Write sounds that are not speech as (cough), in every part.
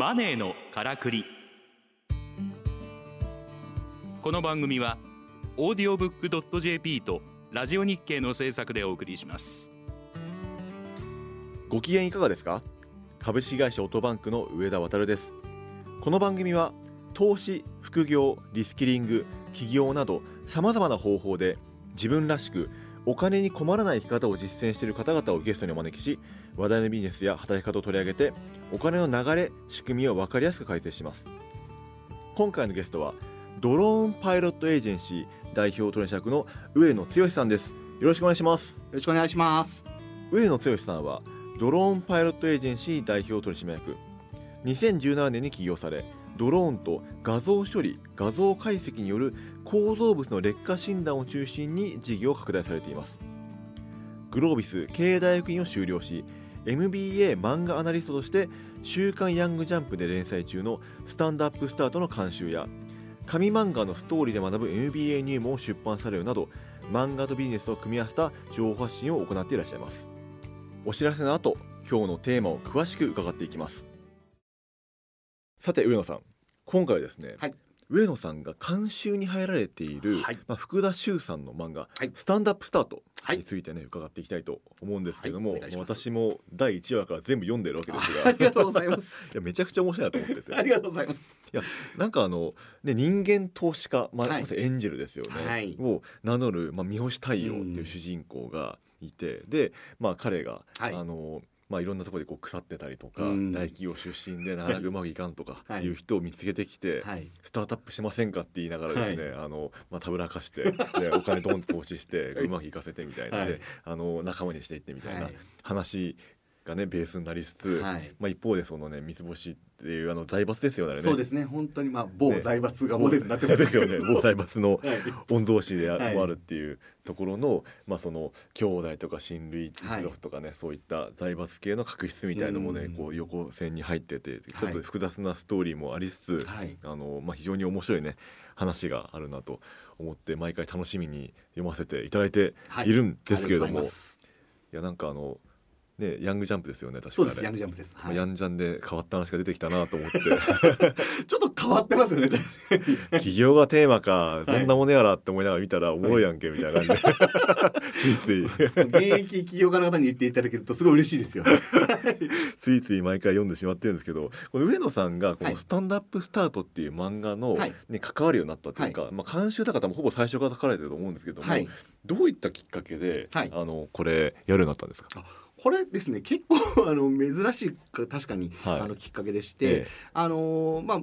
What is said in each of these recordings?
マネーのからくり。この番組はオーディオブックドット JP とラジオ日経の制作でお送りします。ご機嫌いかがですか？株式会社オートバンクの上田渉です。この番組は投資副業リスキリング起業などさまざまな方法で自分らしくお金に困らない生き方を実践している方々をゲストにお招きし話題のビジネスや働き方を取り上げてお金の流れ仕組みを分かりやすく解説します。今回のゲストはドローンパイロットエージェンシー代表取締役の上野剛さんです。よろしくお願いします。よろしくお願いします。上野剛さんはドローンパイロットエージェンシー代表取締役。2017年に起業されドローンと画像処理画像解析による構造物の劣化診断を中心に事業を拡大されています。グロービス経営大学院を修了し MBA 漫画アナリストとして「週刊ヤングジャンプ」で連載中の「スタンドアップスタート」の監修や紙漫画のストーリーで学ぶ MBA 入門を出版されるなど漫画とビジネスを組み合わせた情報発信を行っていらっしゃいます。お知らせの後今日のテーマを詳しく伺っていきます。さて上野さん。今回はですね、はい。上野さんが監修に入られている、はい。まあ、福田修さんの漫画、はい。スタンダップスタートはい。についてね、伺っていきたいと思うんですけれども、私も第1話から全部読んでるわけですが。(laughs) ありがとうございます。(laughs) いやめちゃくちゃ面白いなと思ってて。ありがとうございます。なんかあの、ね、人間投資家、まあエンジェルですよね、はい。を名乗る、まあ、三星太陽っていう主人公がいて、で、まあ、彼が、はい。あのまあ、いろんなところでこう腐ってたりとか、うん。大企業出身でなかなか (laughs) うまくいかんとかはい。いう人を見つけてきて、はい。スタートアップしませんかって言いながらですね、あのまあ、たぶらかしてでお金ドンと投資して (laughs) はい。うまくいかせてみたいな、はい。であの仲間にしていってみたいなはい。話がねベースになりつつ、はい。まあ、一方でそのね三つ星っていうあの財閥ですよね。ね。そうですね。本当にまあ某ね。財閥がモデルになってます。ですよね。某財閥の (laughs) はい。御曹司であるっていうところの、まあその兄弟とか親類一族とかね、そういった財閥系の確執みたいのもね、うん。こう横線に入っててちょっはいと複雑なストーリーもありつつ、はい。あのまあ、非常に面白いね話があるなと思って毎回楽しみに読ませていただいてはい。いるんですけれども、いやなんかあのねヤングジャンプですよね確かそうです。ヤングジャンプです。まあはいヤンジャンで変わった話が出てきたなと思って (laughs) ちょっと変わってますよね。(laughs) 起業がテーマかいそんなものやらって思いながら見たらおもろいやんけみたいな感じで (laughs) ついつい現役起業家の方に言っていただけるとすごい嬉しいですよ。ついつい毎回読んでしまってるんですけどこの上野さんがこはいの「スタンドアップスタート」っていう漫画の、はいね関わるようになったというか、まあ、監修だ方もほぼ最初から書かれてると思うんですけども、はい。どういったきっかけで、はいあのこれやるようになったんですか、これですね結構あの珍しいか確かに、はい。あのきっかけでして、えあのーまあ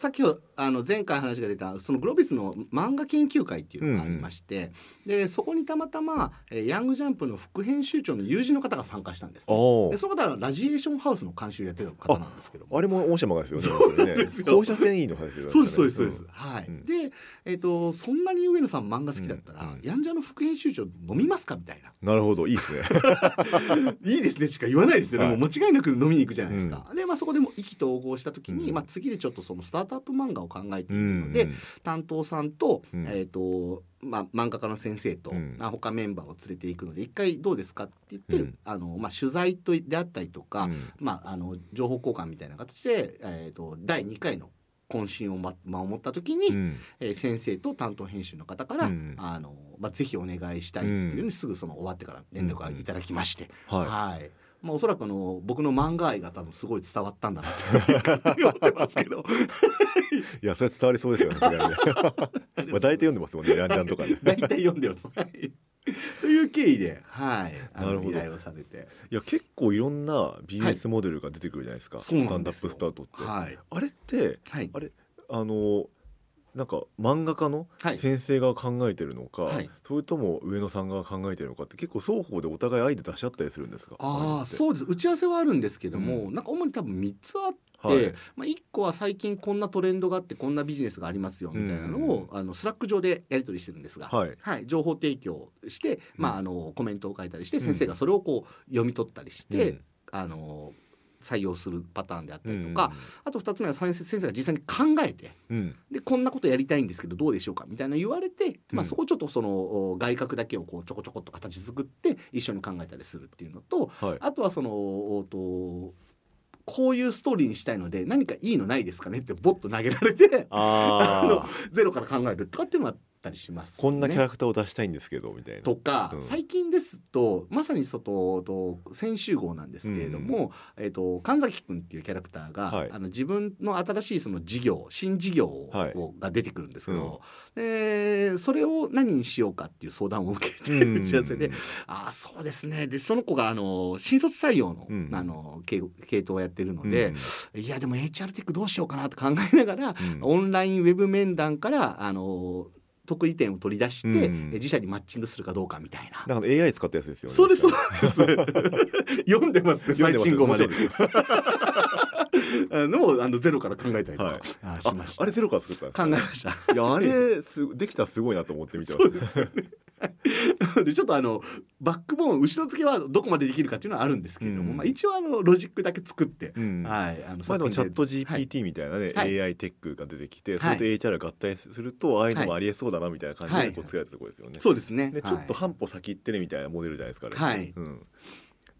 先ほどあの前回話が出たそのグロービスの漫画研究会っていうのがありまして、でそこにたまたま、えーヤングジャンプの副編集長の友人の方が参加したんです、ね。でその方はラジエーションハウスの監修やってる方なんですけども。あれも面白い漫画ですよね。そうです放射線維の話ですよね。そうですそうですそうです、ん。はい、うんで、えっとそんなに上野さん漫画好きだったら、うんヤンジャンの副編集長飲みますかみたいな。なるほど、いいですね。(laughs) いいですね。しか言わないですよね、はい。もう間違いなく飲みに行くじゃないですか、でまあそこでも意気投合した時に、うん。まあ次でちょっとそのスタートアップ漫画を考えているうんので、担当さんと,、うん。えーとまあ、漫画家の先生と、うん。あ他メンバーを連れていくので一回どうですかって言って、うん。あのまあ、取材とであったりとか、うん。まあ、あの情報交換みたいな形で、えー、と第2回の懇親をま守った時に、うん。えー先生と担当編集の方から、うんあのまあ、ぜひお願いしたいっていうのにすぐその終わってから連絡がいただきまして、はい。はい。まあ、おそらくあの僕の漫画愛が多分すごい伝わったんだなって勝手に思ってますけど (laughs) いや、それ伝わりそうですよね。(laughs) まあ、大体読んでますもんね、ヤンジャンとかね。(laughs) 大体読んでます。はいという経緯で、はい、あなるほどの依頼をされて、いや、結構いろんなビジネスモデルが出てくるじゃないですか。そうスタンダップスタートって。はい、あれって、はい、あれ、あの。なんか漫画家のはい。先生が考えてるのか、はい。それとも上野さんが考えてるのかって結構双方でお互いアイデア出し合ったりするんですか？ああうそうです。打ち合わせはあるんですけども、うん。なんか主に多分3つあって、はい。まあ、1個は最近こんなトレンドがあってこんなビジネスがありますよみたいなのを、あの Slack 上でやり取りしてるんですが、はい。情報提供して、まあ、あのコメントを書いたりしてん。先生がそれをこう読み取ったりして、うん。あの採用するパターンであったうんりとか、あと2つ目は先生が実際に考えてうん。でこんなことやりたいんですけどどうでしょうかみたいな言われて、まあ、うんそこちょっとそのお外郭だけをこうちょこちょこっと形作って一緒に考えたりするっていうのとはい。あとはそのおとこういうストーリーにしたいので何かいいのないですかねってボッと投げられて (laughs) あのゼロから考えるとかっていうのもあったりします、ね。こんなキャラクターを出したいんですけどみたいな。とか、うん。最近ですとまさに外と先週号なんですけれども、えっ、と神崎君っていうキャラクターが、はい。あの自分の新しいその事業新事業を、はい。が出てくるんですけど、でそれを何にしようかっていう相談を受けてうん。打ち合わせで、ああそうですね。でその子があの新卒採用の,、うん。あの系系統をやってるのうん。で、いやでも HR テックどうしようかなと考えながら、うん。オンラインウェブ面談からあの得意点を取り出して、うんえ自社にマッチングするかどうかみたいな。だから AI 使ったやつですよねそうです (laughs) そうです。読んでますね最新号までのを (laughs) あのゼロから考えたりとか、はいあしました。ああれゼロから作ったんですか？考えました。いやあれす (laughs) できたらすごいなと思って見てまそうしですよね。で (laughs) ちょっとあのバックボーン後ろ付けはどこまでできるかっていうのはあるんですけれども、うんまあ一応あのロジックだけ作って、た、うんはいあのまあでもチャットはい GPT みたいなね、はい AI テックが出てきて、はいそれと HR が合体するとああいうのもありえそうだなみたいな感じはいでこう作られたところですよね。そうですね。でちょっと半歩先行ってるみたいなモデルじゃないですかね。はいうん。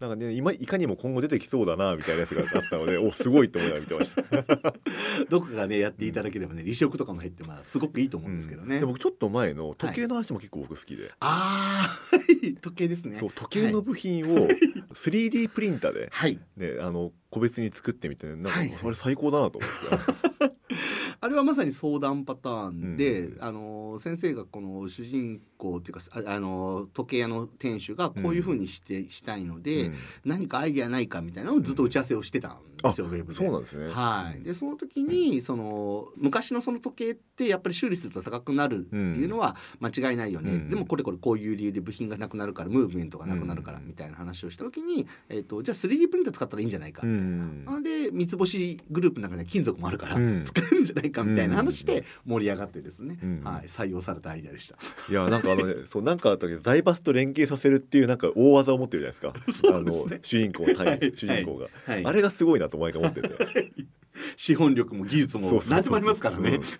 なんかね今いかにも今後出てきそうだなみたいなやつがあったので、(laughs) おすごいと思いながら見てました。(laughs) どこかがねやっていただければね離職とかも減ってまあすごくいいと思うんですけどね。で僕ちょっと前の時計の話も結構僕好きで、ああ時計ですね。そう時計の部品を 3D プリンターで、はい。ね、あの個別に作ってみてなんかはいそれ最高だなと思って、(laughs) あれはまさに相談パターンで、うんあの先生がこの主人公っていうかああの時計屋の店主がこういうふうにして、したいので、うん。何かアイデアないかみたいなのをずっと打ち合わせをしてたんですよ、ウェブで。そうなんですね。はい、でその時にその昔のその時計ってやっぱり修理すると高くなるっていうのは間違いないよね、うん。でもこれこれこういう理由で部品がなくなるからムーブメントがなくなるからうんみたいな話をした時に、えっとじゃあ 3D プリンター使ったらいいんじゃないか。みたいな。うん。あで三つ星グループの中には金属もあるからうん。使えるんじゃないかみたいな話で盛り上がってですね、うん。はい、採用されたアイデアでした。いやなんかあのねそうなんかあったけど財閥と連携させるっていうなんか大技を持ってるじゃないですか。ね。あの主人公の対、はい主人公が、はい。あれがすごいなと毎回思ってて。(laughs) 資本力も技術も何でもありますからね。うん。そ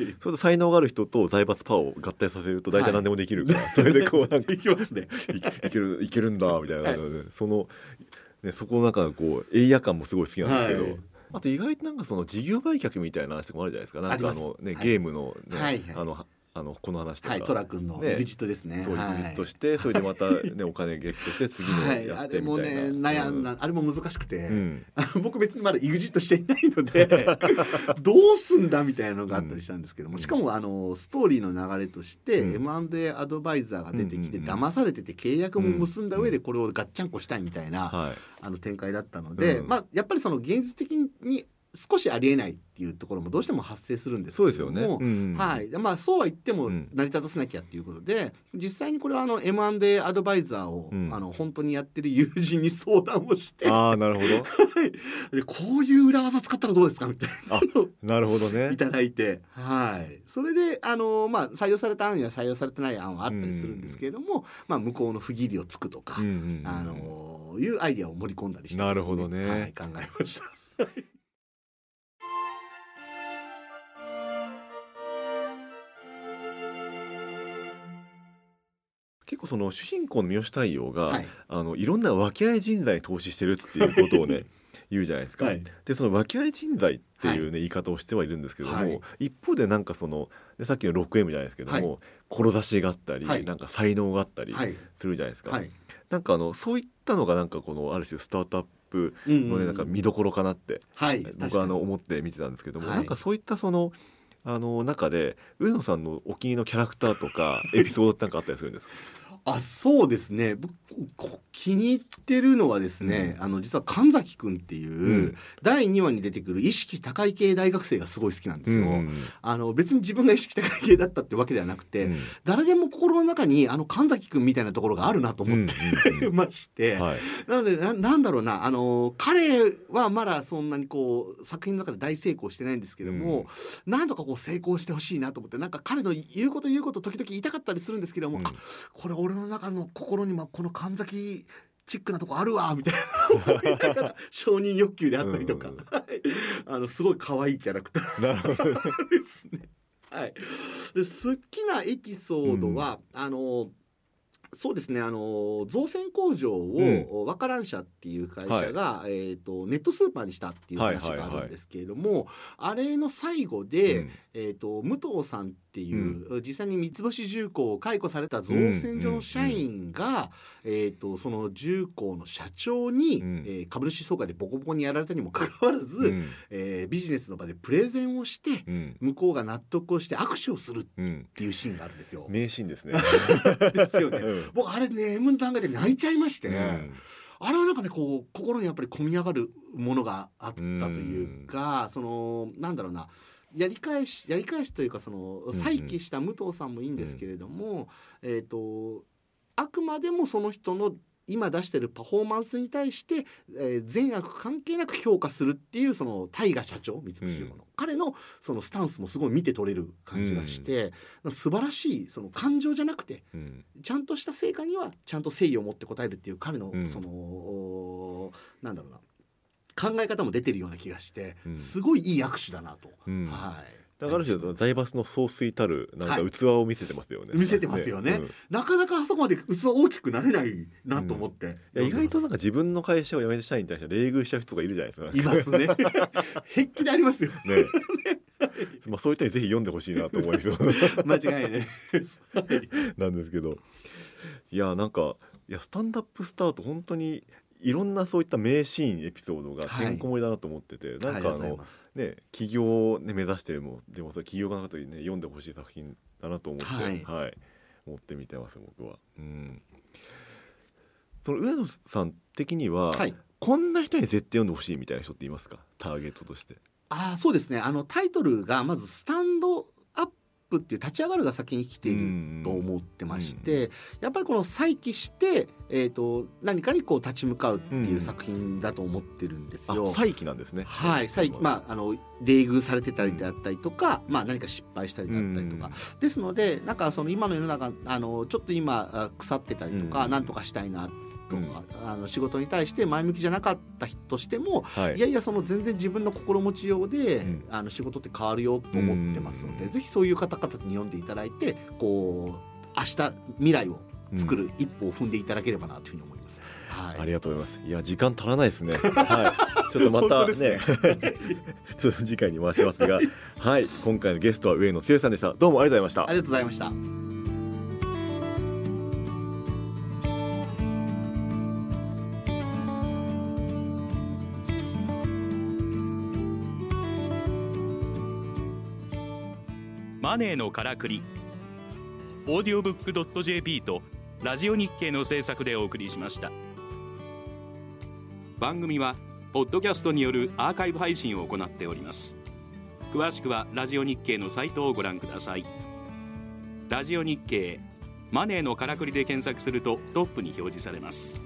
れと才能がある人と財閥パワーを合体させると大体何でもできるから、それでこうなんかいきますね。いけるいけるんだみたいな、ねそのねそこの中のこうエイヤ感もすごい好きなんですけど。はい。あと意外となんかその事業売却みたいな話とかもあるじゃないですか。なんかあのね、はいゲームのね、はいはい。あのあのこの話とか、はい、トラ君のね。EXIT ですね。そういうはい。ユニットして、それでまたねお金ゲットして次のはい、やあれもってみたいな。ね悩んだ、あれも難しくて、うん。僕別にまだ EXIT していないので (laughs) どうすんだみたいなのがあったりしたんですけども、うん。しかもあのストーリーの流れとして、うん。M&A アドバイザーが出てきて、うん騙されてて契約も結んだ上でこれをガッチャンコしたいみたいな、はい。あの展開だったので、うん。まあやっぱりその現実的に少しありえないっていうところもどうしても発生するんですけれどもそうですよね。うんはい、でまあそうは言ってもうん。成り立たせなきゃっていうことで、実際にこれはあの M&A アドバイザーを、うん。あの本当にやってる友人に相談をしてああなるほど。(laughs) でこういう裏技使ったらどうですかみたいな。なるほどね。(laughs) い。ただいて、はい、それであの、まあ、採用された案や採用されてない案はあったりするんですけれども、まあ、向こうの不義理をつくとか、うんうんうんあのいうアイデアを盛り込んだりしてですなるほどね。はい、考えました。結構その主人公の三好太陽が、はい。あのいろんな訳あり人材に投資してるっていうことをね (laughs) 言うじゃないですか。はい。でその訳あり人材っていうね、言い方をしてはいるんですけども、はい。一方でなんかそのでさっきの 6M じゃないですけども、志があったり、はい。なんか才能があったりはい。するじゃないですか。はい。なんかあのそういったのがなんかこのある種スタートアップうんのね、なんか見どころかなって、はい、僕はあの思って見てたんですけども、はい。なんかそういったそのあの中で上野さんのお気に入りのキャラクターとかエピソードってなんかあったりするんですか？あそうですね。僕こ気に入ってるのはですね、あの実は神崎君っていう、うん。第2話に出てくる意識高い系大学生がすごい好きなんですよ。うん。あの別に自分が意識高い系だったってわけではなくて、うん。誰でも心の中にあの神崎君みたいなところがあるなと思って、うんうんまして、はい。なのでななんだろうなあの彼はまだそんなにこう作品の中で大成功してないんですけども、なんとかこう成功してほしいなと思ってなんか彼の言うこと言うこと時々言いたかったりするんですけども、これ俺の中の心にもこの神崎チックなとこあるわ (laughs) みたいな思いながら承認欲求であったりとか、うん。うんはい。あのすごい可愛いキャラクター。なるほど。(laughs) ですね。はい、で好きなエピソードは、あのそうですね。あの造船工場を、ワカラン社っていう会社が、えー、とネットスーパーにしたっていう話があるんですけれども、あれの最後で、うん。えー、と武藤さんっていう、実際に三ツ星重工を解雇された造船所の社員が、えー、とその重工の社長に、うん。えー株主総会でボコボコにやられたにもかかわらず、うん。えービジネスの場でプレゼンをしてうん。向こうが納得をして握手をするっうんていうシーンがあるんですよ。名シーンですね。ですよね。うん。僕あれね M の段階で泣いちゃいまして、うん。あれはなんかねこう心にやっぱり込み上がるものがあったというか、そのなんだろうなやり返しやり返しというかそのん再起した武藤さんもいいんですけれども、えっ、とあくまでもその人の今出してるパフォーマンスに対して、えー善悪関係なく評価するっていうその大河社長三菱重工の、彼のそのスタンスもすごい見て取れる感じがして、素晴らしいその感情じゃなくてうん。ちゃんとした成果にはちゃんと誠意を持って応えるっていう彼のうん。その、おなんだろうな考え方も出てるような気がして、うん。すごいいい握手だなと、うん。はい。だから財閥の総帥たるなんかはい。器を見せてますよね、見せてますよね。うん。いなかなかあそこまで器大きくなれないなと思って、や意外となんか自分の会社を辞めた社員に対して冷遇しちゃう人がいるじゃないですか。いますね。平気でありますよ。(laughs) ね。まあそういったにぜひ読んでほしいなと思いますよ間違いないです。なんですけど。いやなんかいやスタンダップスタート本当にいろんなそういった名シーンエピソードがてんこ盛りだなと思ってて、なんありがとうございかあのね起業をね目指してるもでもそれ起業家の方にね読んでほしい作品だなと思ってははい。い、思って見てます僕は。うん。その上野さん的には、はい。こんな人に絶対読んでほしいみたいな人っていますか？ターゲットとして。ああそうですね。あのタイトルがまずスタンドプっていう立ち上がるが先に来ていると思ってまして、やっぱりこの再起して、えー、と何かにこう立ち向かうっていう作品だと思ってるんですよ。あ再起なんですね。はい、再まああの冷遇されてたりであったりとか、まあ何か失敗したりであったりとか、ですのでなんかその今の世の中あのちょっと今あ腐ってたりとか、うんなんとかしたいなうんあの仕事に対して前向きじゃなかった人としても、はいいやいやその全然自分の心持ちようで、うんあの仕事って変わるよと思ってますので、うんぜひそういう方々に読んでいただいてこう明日未来を作る一歩を踏んでいただければなというふうに思います。はいありがとうございます。いや時間足らないですね。はい。ちょっとまたね、(laughs) ちょっと次回に回しますが、はい。今回のゲストは上野聖さんでした。どうもありがとうございましたあ。りがとうございました。マネーのからくり。オーディオブックドット JP とラジオ日経の制作でお送りしました。番組はポッドキャストによるアーカイブ配信を行っております。詳しくはラジオ日経のサイトをご覧ください。ラジオ日経マネーのからくりで検索するとトップに表示されます。